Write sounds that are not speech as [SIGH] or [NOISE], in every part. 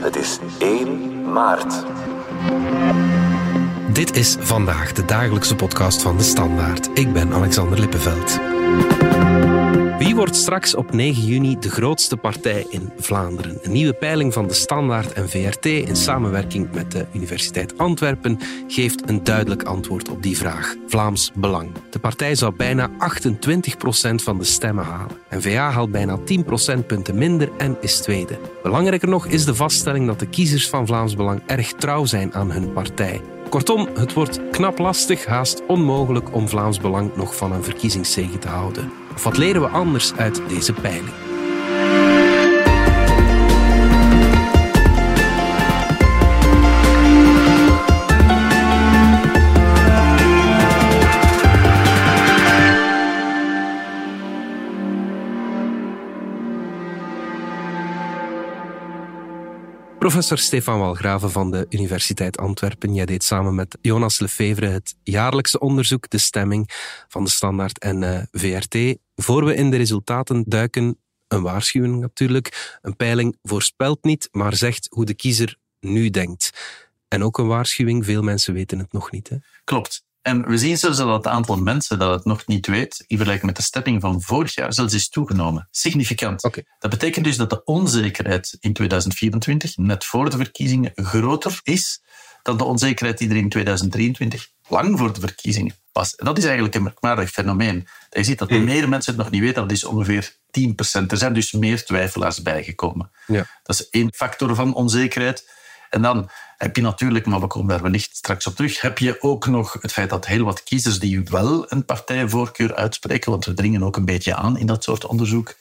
Het is 1 maart. Dit is vandaag de dagelijkse podcast van de Standaard. Ik ben Alexander Lippenveld. Wordt straks op 9 juni de grootste partij in Vlaanderen? Een nieuwe peiling van de Standaard en VRT in samenwerking met de Universiteit Antwerpen geeft een duidelijk antwoord op die vraag. Vlaams Belang. De partij zou bijna 28% van de stemmen halen. En VA haalt bijna 10 procentpunten minder en is tweede. Belangrijker nog is de vaststelling dat de kiezers van Vlaams Belang erg trouw zijn aan hun partij. Kortom, het wordt knap lastig, haast onmogelijk om Vlaams Belang nog van een verkiezingszege te houden. Wat leren we anders uit deze peiling? Professor Stefan Walgraven van de Universiteit Antwerpen. Jij deed samen met Jonas Lefevre het jaarlijkse onderzoek De Stemming van de Standaard en uh, VRT. Voor we in de resultaten duiken, een waarschuwing natuurlijk. Een peiling voorspelt niet, maar zegt hoe de kiezer nu denkt. En ook een waarschuwing, veel mensen weten het nog niet. Hè? Klopt. En we zien zelfs dat het aantal mensen dat het nog niet weet, in vergelijking met de stemming van vorig jaar, zelfs is toegenomen. Significant. Okay. Dat betekent dus dat de onzekerheid in 2024, net voor de verkiezingen, groter is dan de onzekerheid die er in 2023, lang voor de verkiezingen, En dat is eigenlijk een merkwaardig fenomeen. Je ziet dat hmm. meer mensen het nog niet weten, dat is ongeveer 10%. Er zijn dus meer twijfelaars bijgekomen. Ja. Dat is één factor van onzekerheid. En dan heb je natuurlijk, maar we komen daar wellicht straks op terug, heb je ook nog het feit dat heel wat kiezers die wel een partijvoorkeur uitspreken, want we dringen ook een beetje aan in dat soort onderzoek,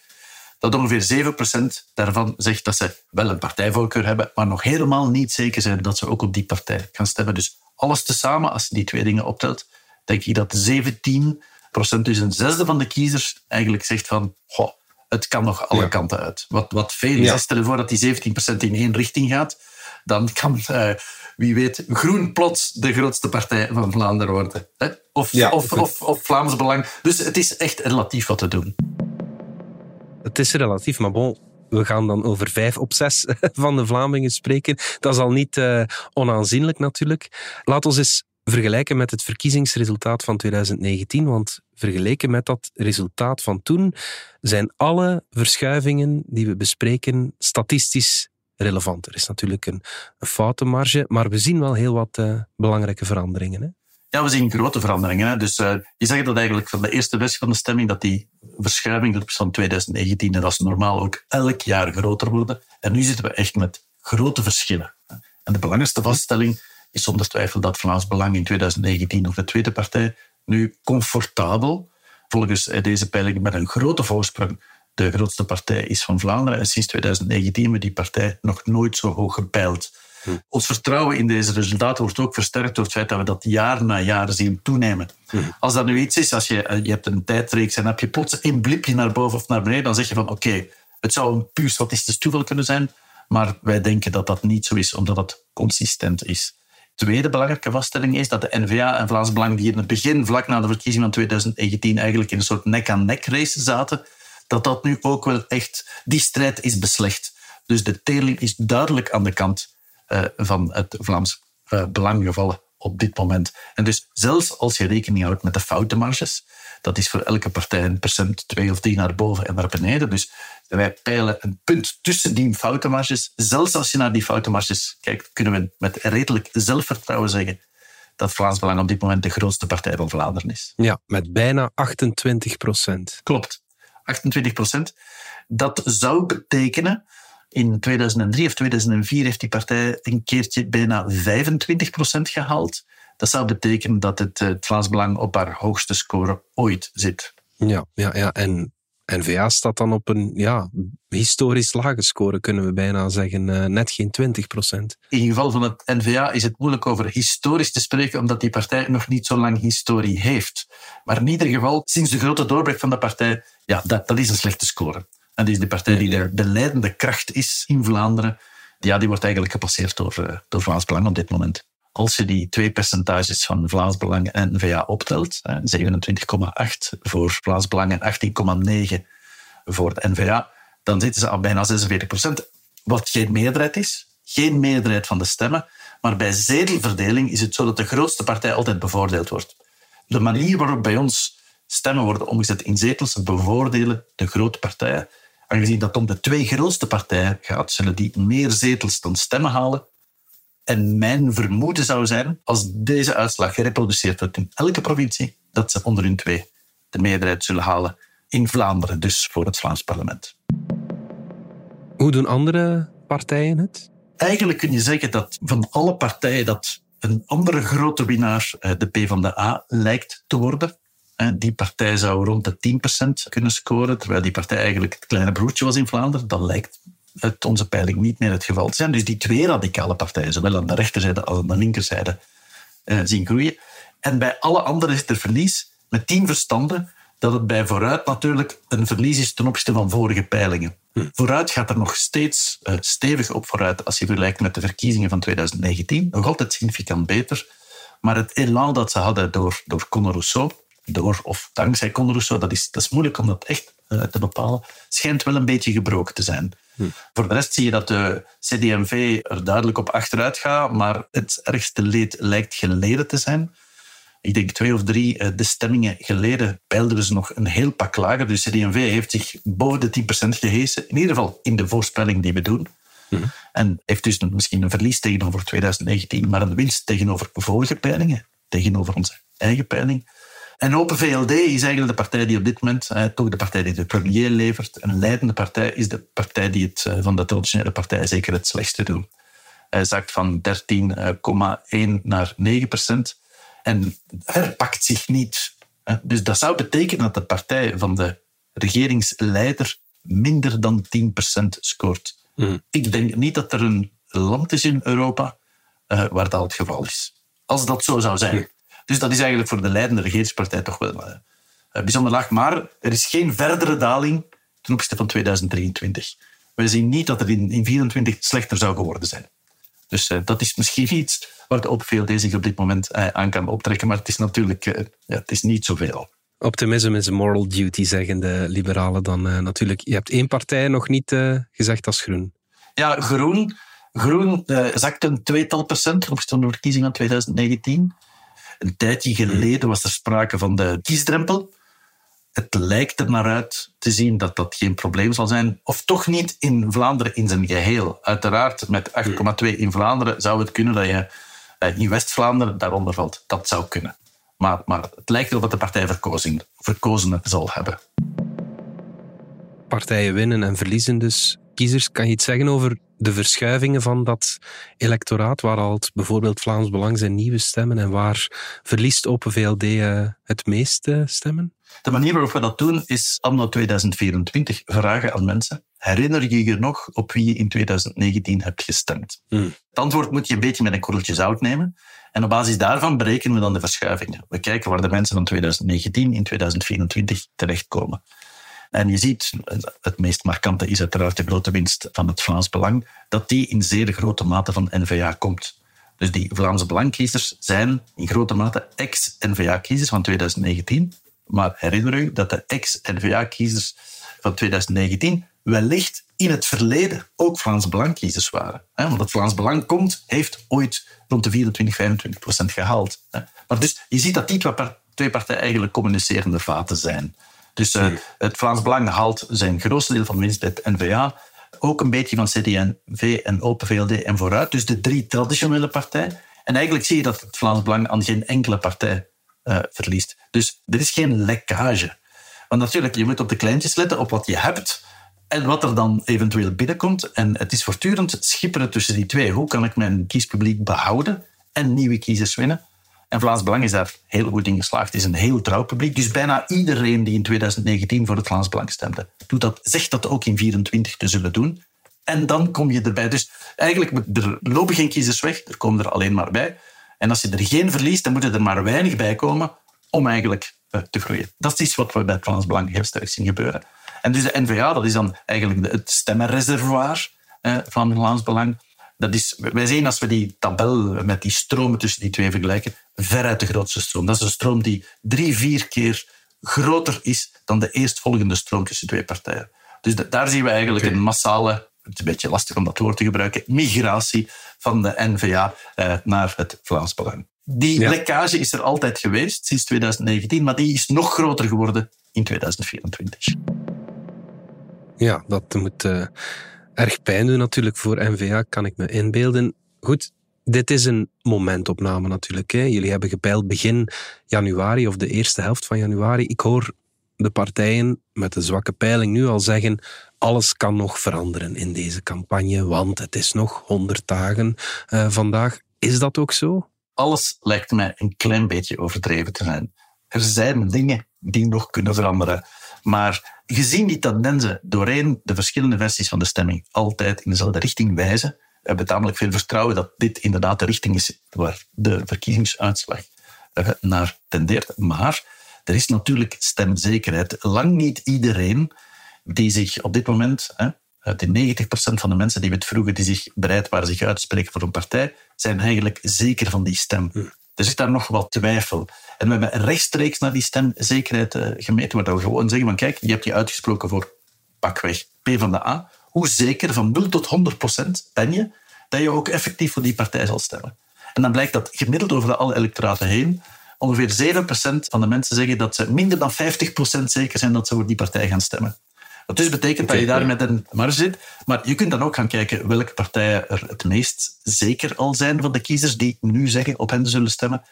dat ongeveer 7% daarvan zegt dat ze wel een partijvoorkeur hebben, maar nog helemaal niet zeker zijn dat ze ook op die partij gaan stemmen. Dus alles tezamen, als je die twee dingen optelt, denk ik dat 17%, dus een zesde van de kiezers, eigenlijk zegt van, goh, het kan nog alle kanten uit. Wat, wat veel is, ja. stel je voor dat die 17% in één richting gaat, dan kan, uh, wie weet, Groen plots de grootste partij van Vlaanderen worden. Hè? Of, ja, of, of, of, Vlaams Belang. Dus het is echt relatief wat te doen. Het is relatief, maar bon, we gaan dan over vijf op zes [LAUGHS] van de Vlamingen spreken. Dat is al niet uh, onaanzienlijk natuurlijk. Laat ons eens vergelijken met het verkiezingsresultaat van 2019. Want vergeleken met dat resultaat van toen zijn alle verschuivingen die we bespreken statistisch relevant. Er is natuurlijk een, een foutenmarge, maar we zien wel heel wat uh, belangrijke veranderingen. Hè? Ja, we zien grote veranderingen. Hè. Dus uh, je zegt dat eigenlijk van de eerste versie van de stemming, dat die verschuiving van 2019, en dat is normaal ook elk jaar groter worden. En nu zitten we echt met grote verschillen. En de belangrijkste vaststelling is zonder twijfel dat Vlaams Belang in 2019 nog de tweede partij nu comfortabel, volgens deze peiling met een grote voorsprong, de grootste partij is van Vlaanderen. En sinds 2019 hebben we die partij nog nooit zo hoog gepeild. Hm. Ons vertrouwen in deze resultaten wordt ook versterkt door het feit dat we dat jaar na jaar zien toenemen. Hm. Als dat nu iets is, als je, eh, je hebt een tijdreeks en heb je plots een blipje naar boven of naar beneden, dan zeg je van oké, het zou een puur statistisch toeval kunnen zijn, maar wij denken dat dat niet zo is, omdat het consistent is. Tweede belangrijke vaststelling is dat de NVA en Vlaams Belang, die in het begin, vlak na de verkiezing van 2019, eigenlijk in een soort nek-aan-nek race zaten, dat dat nu ook wel echt, die strijd is beslecht. Dus de teerling is duidelijk aan de kant uh, van het Vlaams uh, belang gevallen op dit moment. En dus zelfs als je rekening houdt met de foutenmarges, dat is voor elke partij een procent, twee of drie naar boven en naar beneden. Dus wij peilen een punt tussen die foutenmarges. Zelfs als je naar die foutenmarges kijkt, kunnen we met redelijk zelfvertrouwen zeggen dat Vlaams Belang op dit moment de grootste partij van Vlaanderen is. Ja, met bijna 28 procent. Klopt. 28 procent. Dat zou betekenen, in 2003 of 2004 heeft die partij een keertje bijna 25 procent gehaald. Dat zou betekenen dat het, het Vlaams Belang op haar hoogste score ooit zit. Ja, ja, ja. en N-VA staat dan op een ja, historisch lage score, kunnen we bijna zeggen. Uh, net geen 20 procent. In geval van het N-VA is het moeilijk over historisch te spreken, omdat die partij nog niet zo lang historie heeft. Maar in ieder geval, sinds de grote doorbraak van de partij, ja, dat, dat is een slechte score. En dat is de partij die de, de leidende kracht is in Vlaanderen. Ja, die wordt eigenlijk gepasseerd door, uh, door Vlaams Belang op dit moment. Als je die twee percentages van Vlaams Belang en N-VA optelt, 27,8 voor Vlaams Belang en 18,9 voor de N-VA, dan zitten ze al bijna 46 procent. Wat geen meerderheid is, geen meerderheid van de stemmen. Maar bij zetelverdeling is het zo dat de grootste partij altijd bevoordeeld wordt. De manier waarop bij ons stemmen worden omgezet in zetels bevoordelen de grote partijen. Aangezien dat om de twee grootste partijen gaat, zullen die meer zetels dan stemmen halen. En mijn vermoeden zou zijn, als deze uitslag gereproduceerd wordt in elke provincie, dat ze onder hun twee de meerderheid zullen halen in Vlaanderen, dus voor het Vlaams parlement. Hoe doen andere partijen het? Eigenlijk kun je zeggen dat van alle partijen dat een andere grote winnaar eh, de PvdA lijkt te worden. Die partij zou rond de 10% kunnen scoren, terwijl die partij eigenlijk het kleine broertje was in Vlaanderen. Dat lijkt uit onze peiling niet meer het geval te zijn. Dus die twee radicale partijen, zowel aan de rechterzijde als aan de linkerzijde, eh, zien groeien. En bij alle anderen is er verlies met tien verstanden dat het bij vooruit natuurlijk een verlies is ten opzichte van vorige peilingen. Hm. Vooruit gaat er nog steeds uh, stevig op vooruit als je vergelijkt met de verkiezingen van 2019. Nog altijd significant beter. Maar het elan dat ze hadden door, door Conor Rousseau, door of dankzij Rousseau, dat is, dat is moeilijk om dat echt uh, te bepalen, schijnt wel een beetje gebroken te zijn. Hm. Voor de rest zie je dat de CD&V er duidelijk op achteruit gaat, maar het ergste leed lijkt geleden te zijn ik denk twee of drie eh, de stemmingen geleden peilden ze nog een heel pak lager. Dus CD&V heeft zich boven de 10% gehesen. In ieder geval in de voorspelling die we doen. Mhm. En heeft dus misschien een verlies tegenover 2019, maar een winst tegenover vorige peilingen, tegenover onze eigen peiling. En Open VLD is eigenlijk de partij die op dit moment, eh, toch de partij die de premier levert. Een leidende partij is de partij die het eh, van de traditionele partijen zeker het slechtste doet. Hij zakt van 13,1 naar 9 procent en herpakt zich niet. Dus dat zou betekenen dat de partij van de regeringsleider minder dan 10% scoort. Mm. Ik denk niet dat er een land is in Europa uh, waar dat het geval is. Als dat zo zou zijn. Dus dat is eigenlijk voor de leidende regeringspartij toch wel uh, bijzonder laag. Maar er is geen verdere daling ten opzichte van 2023. We zien niet dat er in 2024 slechter zou geworden zijn. Dus uh, dat is misschien iets waar de OpenVLD zich op dit moment uh, aan kan optrekken. Maar het is natuurlijk uh, ja, het is niet zoveel. Optimism is a moral duty, zeggen de liberalen dan natuurlijk. Je hebt één partij nog niet gezegd als groen. Ja, groen. Groen zakte een tweetal procent op de verkiezing van 2019. Een tijdje geleden was er sprake van de kiesdrempel het lijkt er naar uit te zien dat dat geen probleem zal zijn. Of toch niet in Vlaanderen in zijn geheel. Uiteraard, met 8,2 in Vlaanderen zou het kunnen dat je eh, in West-Vlaanderen daaronder valt. Dat zou kunnen. Maar, maar het lijkt erop dat de partij verkozen, verkozen zal hebben. Partijen winnen en verliezen dus kiezers. Kan je iets zeggen over de verschuivingen van dat electoraat, waar al bijvoorbeeld Vlaams Belang zijn nieuwe stemmen en waar verliest Open VLD eh, het meeste stemmen? De manier waarop we dat doen is anno 2024 vragen aan mensen. Herinner je je nog op wie je in 2019 hebt gestemd? Hmm. Het antwoord moet je een beetje met een korreltje zout nemen. En op basis daarvan berekenen we dan de verschuivingen. We kijken waar de mensen van 2019 in 2024 terechtkomen. En je ziet, het meest markante is uiteraard de grote winst van het Vlaams Belang, dat die in zeer grote mate van N-VA komt. Dus die Vlaamse Belangkiezers zijn in grote mate ex-N-VA-kiezers van 2019. Maar herinner u dat de ex-N-VA-kiezers van 2019 wellicht in het verleden ook Vlaams Belangkiezers waren. Want het Vlaams Belang komt, heeft ooit rond de 24, 25 procent gehaald. Maar dus je ziet dat die twee partijen eigenlijk communicerende vaten zijn. Dus uh, het Vlaams Belang haalt zijn grootste deel van de winst bij het N-VA. Ook een beetje van CD&V en Open VLD en vooruit. Dus de drie traditionele partijen. En eigenlijk zie je dat het Vlaams Belang aan geen enkele partij uh, verliest. Dus er is geen lekkage. Want natuurlijk, je moet op de kleintjes letten, op wat je hebt en wat er dan eventueel binnenkomt. En het is voortdurend schipperen tussen die twee. Hoe kan ik mijn kiespubliek behouden en nieuwe kiezers winnen? En Vlaams Belang is daar heel goed in geslaagd. Het is een heel trouw publiek. Dus bijna iedereen die in 2019 voor het Vlaams Belang stemde, doet dat, zegt dat ook in 2024 te zullen doen. En dan kom je erbij. Dus eigenlijk, er lopen geen kiezers weg, er komen er alleen maar bij. En als je er geen verliest, dan moet er maar weinig bij komen om eigenlijk eh, te groeien. Dat is wat we bij het Vlaams Belang heel sterk zien gebeuren. En dus de NVA, dat is dan eigenlijk het stemmenreservoir eh, van Vlaams Belang. Dat is, wij zien als we die tabel met die stromen tussen die twee vergelijken, veruit de grootste stroom. Dat is een stroom die drie, vier keer groter is dan de eerstvolgende stroom tussen twee partijen. Dus daar zien we eigenlijk een massale het is een beetje lastig om dat woord te gebruiken, migratie van de NVA eh, naar het Vlaams Belang. Die Ja. lekkage is er altijd geweest sinds 2019, maar die is nog groter geworden in 2024. Ja, dat moet eh, erg pijn doen natuurlijk voor NVA, kan ik me inbeelden. Goed, dit is een momentopname natuurlijk. Hè. Jullie hebben gepeild begin januari of de eerste helft van januari. Ik hoor de partijen met de zwakke peiling nu al zeggen alles kan nog veranderen in deze campagne, want het is nog 100 dagen eh, vandaag. Is dat ook zo? Alles lijkt mij een klein beetje overdreven te zijn. Er zijn dingen die nog kunnen veranderen. Maar gezien die tendensen doorheen de verschillende versies van de stemming altijd in dezelfde richting wijzen, hebben we tamelijk veel vertrouwen dat dit inderdaad de richting is waar de verkiezingsuitslag eh, naar tendeert. Maar er is natuurlijk stemzekerheid. Lang niet iedereen die zich op dit moment, hè, uit de 90% van de mensen die we het vroegen, die zich bereid waren zich spreken voor een partij, zijn eigenlijk zeker van die stem. Er zit daar nog wat twijfel. En we hebben rechtstreeks naar die stemzekerheid eh, gemeten, waar we gewoon zeggen van kijk, je hebt je uitgesproken voor pakweg P van de A. Hoe zeker van 0 tot 100% ben je dat je ook effectief voor die partij zal stemmen? En dan blijkt dat gemiddeld over alle electoraten heen ongeveer 7% van de mensen zeggen dat ze minder dan 50% zeker zijn dat ze voor die partij gaan stemmen. Wat dus betekent dat je daar met een marge zit. Maar je kunt dan ook gaan kijken welke partijen er het meest zeker al zijn van de kiezers die nu zeggen op hen zullen stemmen.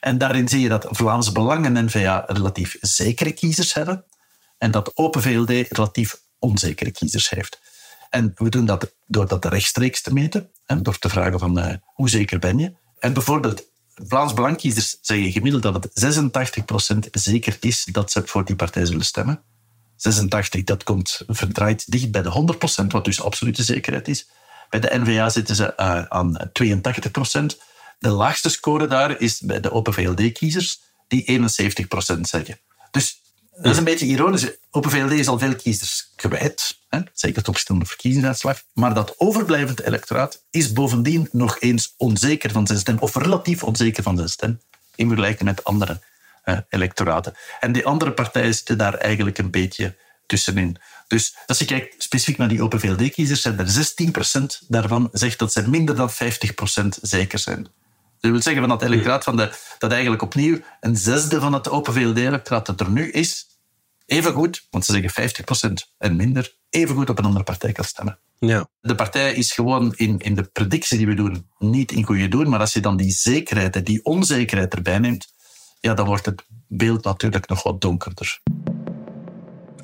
En daarin zie je dat Vlaams Belang en N-VA relatief zekere kiezers hebben en dat Open VLD relatief onzekere kiezers heeft. En we doen dat door dat rechtstreeks te meten, hè, door te vragen van eh, hoe zeker ben je. En bijvoorbeeld Vlaams Belangkiezers zeggen gemiddeld dat het 86% zeker is dat ze voor die partij zullen stemmen. 86, dat komt verdraaid dicht bij de 100%, wat dus absolute zekerheid is. Bij de NVA zitten ze eh, aan 82%. De laagste score daar is bij de Open VLD-kiezers, die 71% zeggen. Dus dat is een beetje ironisch. Open VLD is al veel kiezers kwijt, hè? zeker ten opzichte van de verkiezingsuitslag. Maar dat overblijvend electoraat is bovendien nog eens onzeker van zijn stem, of relatief onzeker van zijn stem, in vergelijking met andere eh, electoraten. En die andere partijen zitten daar eigenlijk een beetje tussenin. Dus als je kijkt specifiek naar die Open VLD-kiezers, zijn er 16% daarvan zegt dat ze minder dan 50% zeker zijn. Dat wil zeggen van dat electoraat van de, dat eigenlijk opnieuw een zesde van het Open VLD-electoraat dat er nu is, even goed, want ze zeggen 50% en minder, even goed op een andere partij kan stemmen. Ja. De partij is gewoon in, in de predictie die we doen niet in goede doen, maar als je dan die zekerheid en die onzekerheid erbij neemt, ja, dan wordt het beeld natuurlijk nog wat donkerder.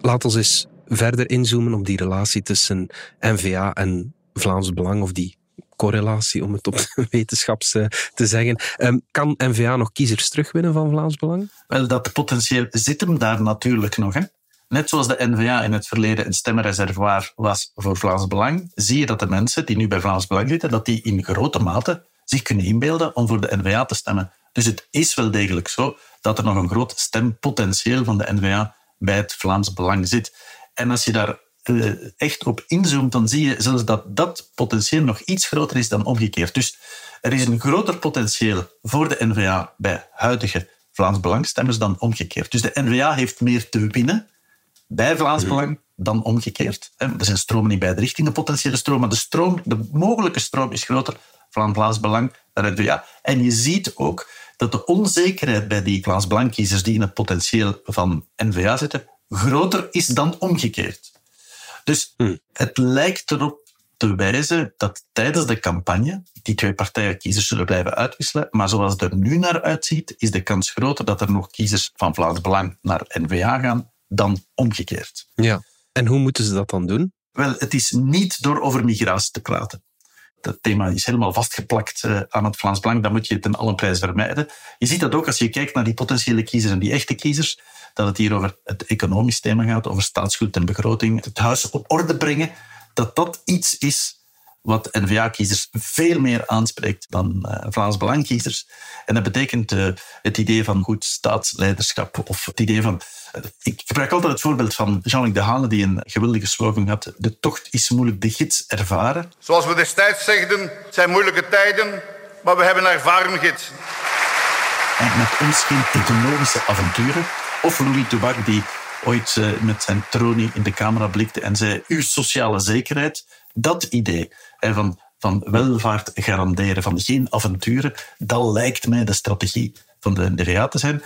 Laat ons eens verder inzoomen op die relatie tussen NVA en Vlaams Belang, of die correlatie, om het op [LAUGHS] wetenschaps eh, te zeggen. Ehm, kan NVA nog kiezers terugwinnen van Vlaams Belang? Wel, dat potentieel zit hem daar natuurlijk nog. Hè? Net zoals de NVA in het verleden een stemmenreservoir was voor Vlaams Belang, zie je dat de mensen die nu bij Vlaams Belang zitten, dat die in grote mate zich kunnen inbeelden om voor de NVA te stemmen. Dus het is wel degelijk zo dat er nog een groot stempotentieel van de NVA bij het Vlaams Belang zit. En als je daar eh, echt op inzoomt, dan zie je zelfs dat dat potentieel nog iets groter is dan omgekeerd. Dus er is een groter potentieel voor de NVA bij huidige Vlaams Belangstemmers dan omgekeerd. Dus de NVA heeft meer te winnen bij Vlaams Belang dan omgekeerd. Er zijn stromen in beide richtingen, potentiële stroom, maar de, stroom, de mogelijke stroom is groter van Vlaams Belang dan NVA. En je ziet ook dat de onzekerheid bij die Vlaams Belangkiezers die in het potentieel van NVA zitten, groter is dan omgekeerd. Dus het lijkt erop te wijzen dat tijdens de campagne die twee partijen kiezers zullen blijven uitwisselen. Maar zoals het er nu naar uitziet, is de kans groter dat er nog kiezers van Vlaams Belang naar NVA gaan dan omgekeerd. Ja. En hoe moeten ze dat dan doen? Wel, het is niet door over migratie te praten. Dat thema is helemaal vastgeplakt uh, aan het Vlaams Belang. Dat moet je ten alle prijs vermijden. Je ziet dat ook als je kijkt naar die potentiële kiezers en die echte kiezers, dat het hier over het economisch thema gaat, over staatsschuld en begroting, het huis op orde brengen, dat dat iets is wat N-VA-kiezers veel meer aanspreekt dan uh, Vlaams Belangkiezers. En dat betekent uh, het idee van goed staatsleiderschap of het idee van... Ik gebruik altijd het voorbeeld van Jean-Luc de Hane die een geweldige slogan had. De tocht is moeilijk, de gids ervaren. Zoals we destijds zegden, het zijn moeilijke tijden, maar we hebben een ervaren gids. En met ons geen technologische avonturen. Of Louis Toubak die ooit met zijn tronie in de camera blikte en zei uw sociale zekerheid Dat idee van, van welvaart garanderen, van geen avonturen, dat lijkt mij de strategie van de NVA te zijn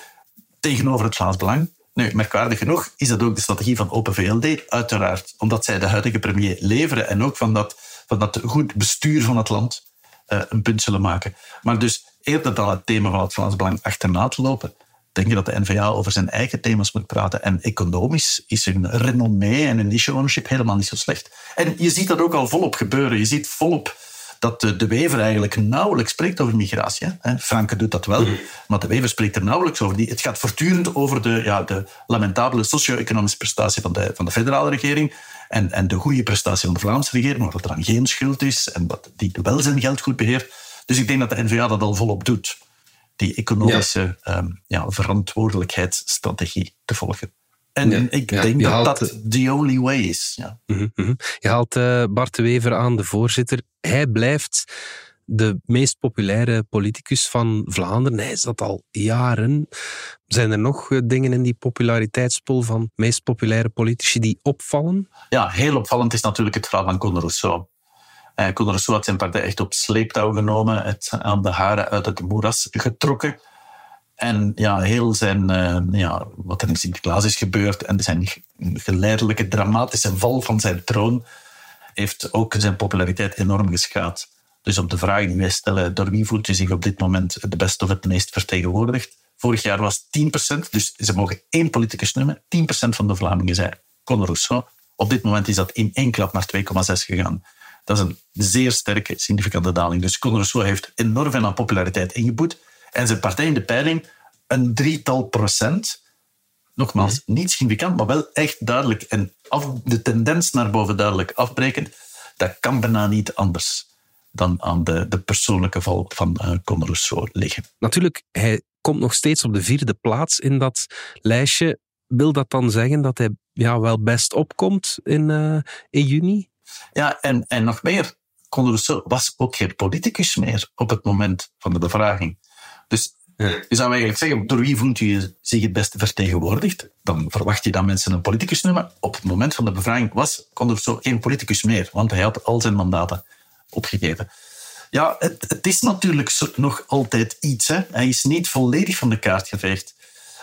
tegenover het Vlaams Belang. Nu, merkwaardig genoeg is dat ook de strategie van Open VLD, uiteraard. Omdat zij de huidige premier leveren en ook van dat, van dat goed bestuur van het land uh, een punt zullen maken. Maar dus eerder dan het thema van het Vlaams Belang achterna te lopen, denk je dat de NVA over zijn eigen thema's moet praten. En economisch is een renommee en een issue ownership helemaal niet zo slecht. En je ziet dat ook al volop gebeuren. Je ziet volop dat de, Wever eigenlijk nauwelijks spreekt over migratie. Hè. Franke doet dat wel, maar de Wever spreekt er nauwelijks over. Het gaat voortdurend over de, ja, de lamentabele socio-economische prestatie van de, van de federale regering en, en de goede prestatie van de Vlaamse regering, maar dat er dan geen schuld is en dat die wel zijn geld goed beheert. Dus ik denk dat de NVA dat al volop doet, die economische ja. Ehm, ja, verantwoordelijkheidsstrategie te volgen. En ik denk dat dat the only way is. Ja. Mhm, mhm. Je haalt uh, Bart de Wever aan, de voorzitter. Hij blijft de meest populaire politicus van Vlaanderen. Hij is dat al jaren. Zijn er nog eh, dingen in die populariteitspool van meest populaire politici die opvallen? Ja, heel opvallend is natuurlijk het verhaal van Conor Rousseau. Conor Rousseau had zijn partij echt op sleeptouw genomen, het aan de haren uit het moeras getrokken. En ja, heel zijn, uh, ja, wat er in Sinterklaas is gebeurd en zijn geleidelijke dramatische val van zijn troon heeft ook zijn populariteit enorm geschaad. Dus op de vraag die wij stellen, door wie voelt u zich op dit moment het best of het meest vertegenwoordigd? Vorig jaar was 10%, dus ze mogen één politicus noemen. 10% van de Vlamingen zei Conor Rousseau. Op dit moment is dat in één klap naar 2,6 gegaan. Dat is een zeer sterke, significante daling. Dus Conor Rousseau heeft enorm veel aan populariteit ingeboet. En zijn partij in de peiling een drietal procent. Nogmaals, mhm. niet significant, maar wel echt duidelijk. En af, de tendens naar boven duidelijk afbrekend. Dat kan bijna niet anders dan aan de, de persoonlijke val van uh, Conor Rousseau liggen. Natuurlijk, hij komt nog steeds op de vierde plaats in dat lijstje. Wil dat dan zeggen dat hij ja, wel best opkomt in, uh, in juni? Ja, en, en nog meer. Conor Rousseau was ook geen politicus meer op het moment van de bevraging. Dus je zou eigenlijk zeggen, door wie voelt u zich het beste vertegenwoordigd? Dan verwacht je dat mensen een politicus noemen. Op het moment van de bevraging was zo geen politicus meer, want hij had al zijn mandaten opgegeven. Ja, het, het is natuurlijk nog altijd iets. Hè. Hij is niet volledig van de kaart geveegd.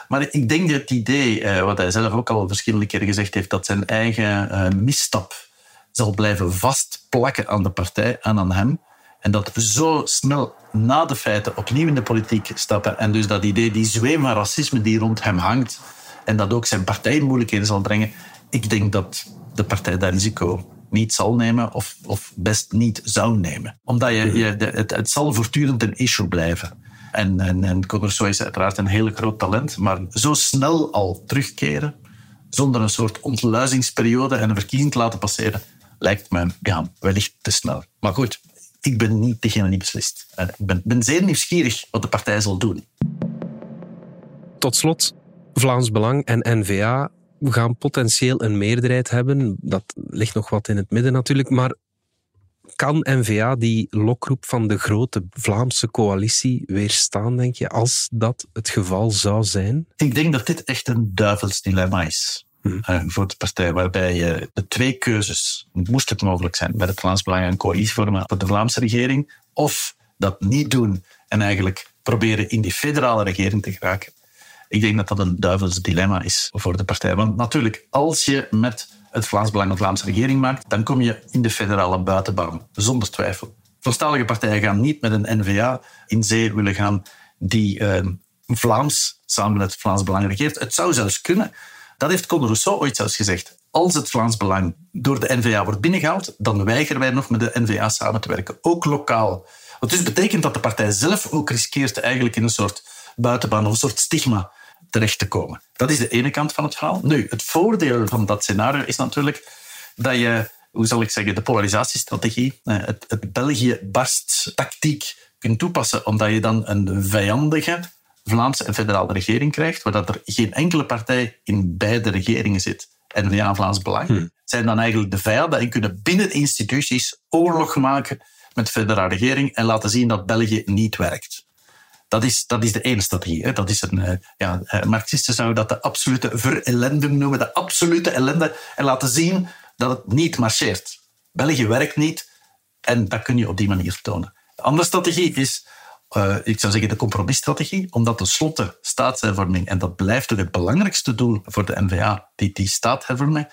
Maar ik denk dat het idee, eh, wat hij zelf ook al verschillende keren gezegd heeft, dat zijn eigen eh, misstap zal blijven vastplakken aan de partij en aan hem. En dat zo snel na de feiten opnieuw in de politiek stappen. En dus dat idee, die zweem van racisme die rond hem hangt. En dat ook zijn partij moeilijkheden zal brengen. Ik denk dat de partij dat risico niet zal nemen of, of best niet zou nemen. Omdat je, je het, zal voortdurend een issue blijven. En, en, en is uiteraard een heel groot talent, maar zo snel al terugkeren, zonder een soort ontluizingsperiode en een verkiezing te laten passeren, lijkt me wellicht te snel. Maar goed, ik ben niet degene die beslist. Ik ben, ben zeer nieuwsgierig wat de partij zal doen. Tot slot, Vlaams Belang en N-VA gaan potentieel een meerderheid hebben. Dat ligt nog wat in het midden natuurlijk. Maar kan N-VA die lokroep van de grote Vlaamse coalitie weerstaan, denk je, als dat het geval zou zijn? Ik denk dat dit echt een duivels dilemma is. Hmm. Uh, voor de partij, waarbij je de twee keuzes, moest het mogelijk zijn, bij het Vlaams Belang een coalitie vormen voor de Vlaamse regering, of dat niet doen en eigenlijk proberen in die federale regering te geraken. Ik denk dat dat een duivels dilemma is voor de partij. Want natuurlijk, als je met het Vlaams Belang een Vlaamse regering maakt, dan kom je in de federale buitenbaan, zonder twijfel. Voorstalige partijen gaan niet met een NVA in zee willen gaan die uh, Vlaams samen met het Vlaams Belang regeert. Het zou zelfs kunnen dat heeft Conor Rousseau ooit zelfs gezegd. Als het Vlaams Belang door de NVA wordt binnengehaald, dan weigeren wij nog met de NVA samen te werken, ook lokaal. Wat dus betekent dat de partij zelf ook riskeert eigenlijk in een soort buitenbaan of een soort stigma terecht te komen. Dat is de ene kant van het verhaal. Nu, het voordeel van dat scenario is natuurlijk dat je, hoe zal ik zeggen, de polarisatiestrategie, eh, het, het België-barst-tactiek kunt toepassen, omdat je dan een vijandige Vlaamse en federale regering krijgt, waar dat er geen enkele partij in beide regeringen zit, en ja, Vlaams Belang, hmm. zijn dan eigenlijk de vijanden en kunnen binnen instituties oorlog maken met de federale regering en laten zien dat België niet werkt. Dat is, dat is de ene strategie. Hè. Dat is een, eh, ja, eh, Marxisten zouden dat de absolute verellending noemen, de absolute ellende, en laten zien dat het niet marcheert. België werkt niet en dat kun je op die manier tonen. De andere strategie is, uh, ik zou zeggen, de compromisstrategie, omdat tenslotte staatshervorming, en dat blijft het belangrijkste doel voor de NVA, die, die staathervorming,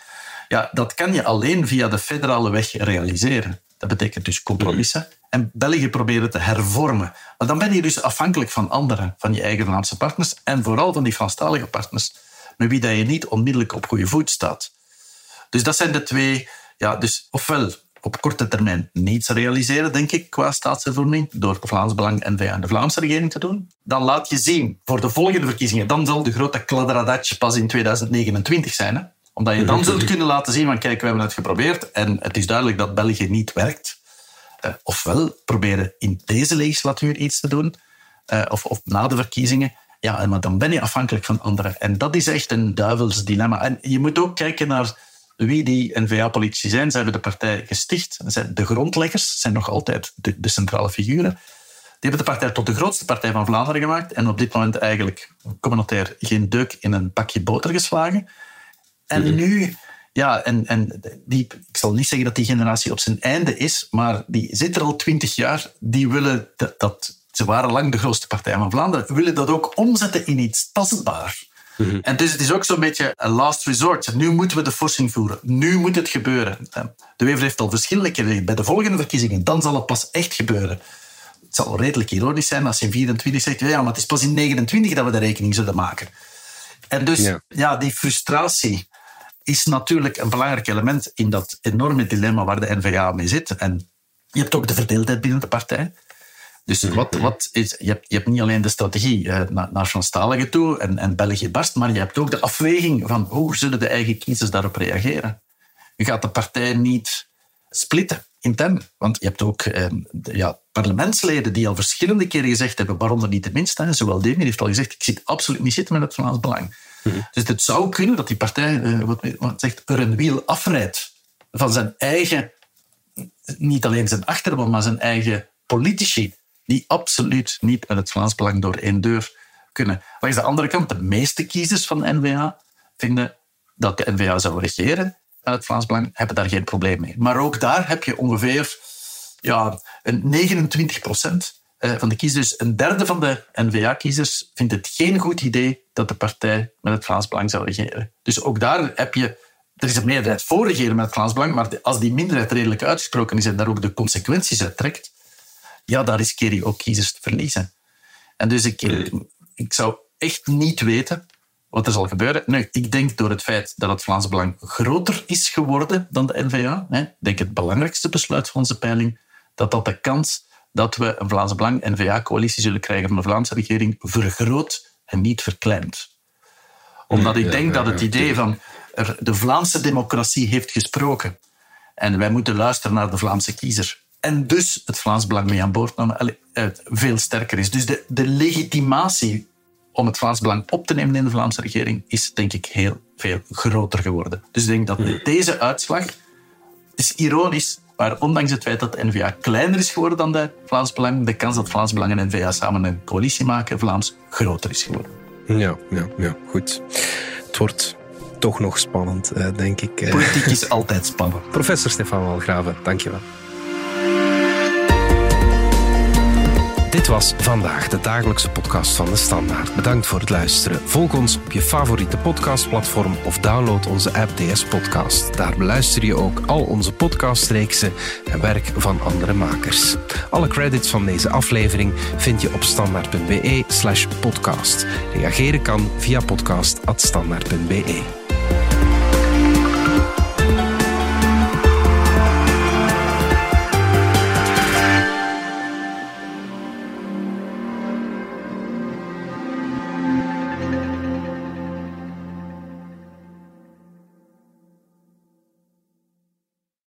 ja, dat kan je alleen via de federale weg realiseren. Dat betekent dus compromissen. En België proberen te hervormen. Maar dan ben je dus afhankelijk van anderen, van je eigen Vlaamse partners en vooral van die Franstalige partners, met wie dat je niet onmiddellijk op goede voet staat. Dus dat zijn de twee. Ja, dus ofwel op korte termijn niets realiseren, denk ik, qua staatshervorming, door Vlaams Belang en de Vlaamse regering te doen. Dan laat je zien voor de volgende verkiezingen, dan zal de grote kladderadatje pas in 2029 zijn. Hè? Omdat je dan zult kunnen laten zien van kijk, we hebben het geprobeerd en het is duidelijk dat België niet werkt. Uh, ofwel proberen in deze legislatuur iets te doen, uh, of, of na de verkiezingen. Ja, maar dan ben je afhankelijk van anderen. En dat is echt een duivels dilemma. En je moet ook kijken naar wie die N-VA-politici zijn. Ze hebben de partij gesticht. De grondleggers zijn nog altijd de, de, centrale figuren. Die hebben de partij tot de grootste partij van Vlaanderen gemaakt. En op dit moment eigenlijk communautair geen deuk in een pakje boter geslagen. En nu, ja, en, en die, ik zal niet zeggen dat die generatie op zijn einde is, maar die zit er al twintig jaar. Die willen dat, dat, ze waren lang de grootste partij van Vlaanderen, willen dat ook omzetten in iets tastbaar. Mhm. En dus het is ook zo'n beetje een last resort. Nu moeten we de forcing voeren. Nu moet het gebeuren. De Wever heeft al verschillende keren bij de volgende verkiezingen, dan zal het pas echt gebeuren. Het zal redelijk ironisch zijn als je in 24 zegt, ja, maar het is pas in 29 dat we de rekening zullen maken. En dus, ja, die frustratie is natuurlijk een belangrijk element in dat enorme dilemma waar de NVA mee zit. En je hebt ook de verdeeldheid binnen de partij. Dus mhm. wat, wat is, je, hebt, je hebt niet alleen de strategie uh, naar, naar toe en, en België barst, maar je hebt ook de afweging van hoe zullen de eigen kiezers daarop reageren. Je gaat de partij niet splitten intern. Want je hebt ook eh, ja, parlementsleden die al verschillende keren gezegd hebben, waaronder niet de minste, zowel Demir heeft al gezegd, ik zit absoluut niet zitten met het Vlaams Belang. Mhm. Dus het zou kunnen dat die partij, uh, wat, wat zegt, er een wiel afrijdt van zijn eigen, niet alleen zijn achterban, maar zijn eigen politici die absoluut niet met het Vlaams Belang door één deur kunnen. Langs de andere kant, de meeste kiezers van de NVA vinden dat de NVA zou regeren met het Vlaams Belang, hebben daar geen probleem mee. Maar ook daar heb je ongeveer ja, een 29 procent eh, van de kiezers. Een derde van de NVA-kiezers vindt het geen goed idee dat de partij met het Vlaams Belang zou regeren. Dus ook daar heb je er is een meerderheid voor regeren met het Vlaams Belang, maar als die minderheid redelijk uitgesproken is en daar ook de consequenties uit trekt, ja, daar riskeer je ook kiezers te verliezen. En dus ik, ik zou echt niet weten wat er zal gebeuren. Nee, ik denk door het feit dat het Vlaams Belang groter is geworden dan de NVA, hè, denk het belangrijkste besluit van onze peiling, dat dat de kans dat we een Vlaams Belang-NVA-coalitie zullen krijgen van de Vlaamse regering vergroot en niet verkleind. Omdat ik denk dat het idee van de Vlaamse democratie heeft gesproken en wij moeten luisteren naar de Vlaamse kiezer en dus het Vlaams Belang mee aan boord namen, veel sterker is. Dus de, de legitimatie om het Vlaams Belang op te nemen in de Vlaamse regering is denk ik heel veel groter geworden. Dus ik denk dat hmm. deze uitslag is ironisch, maar ondanks het feit dat de N-VA kleiner is geworden dan de Vlaams Belang, de kans dat Vlaams Belang en N-VA samen een coalitie maken, Vlaams, groter is geworden. Ja, ja, ja goed. Het wordt toch nog spannend, eh, denk ik. Eh. Politiek is altijd spannend. Professor Stefan Walgraven, dankjewel. Dit was vandaag de dagelijkse podcast van de Standaard. Bedankt voor het luisteren. Volg ons op je favoriete podcastplatform of download onze app DS Podcast. Daar beluister je ook al onze podcastreeksen en werk van andere makers. Alle credits van deze aflevering vind je op standaard.be/podcast. Reageren kan via podcast@standaard.be.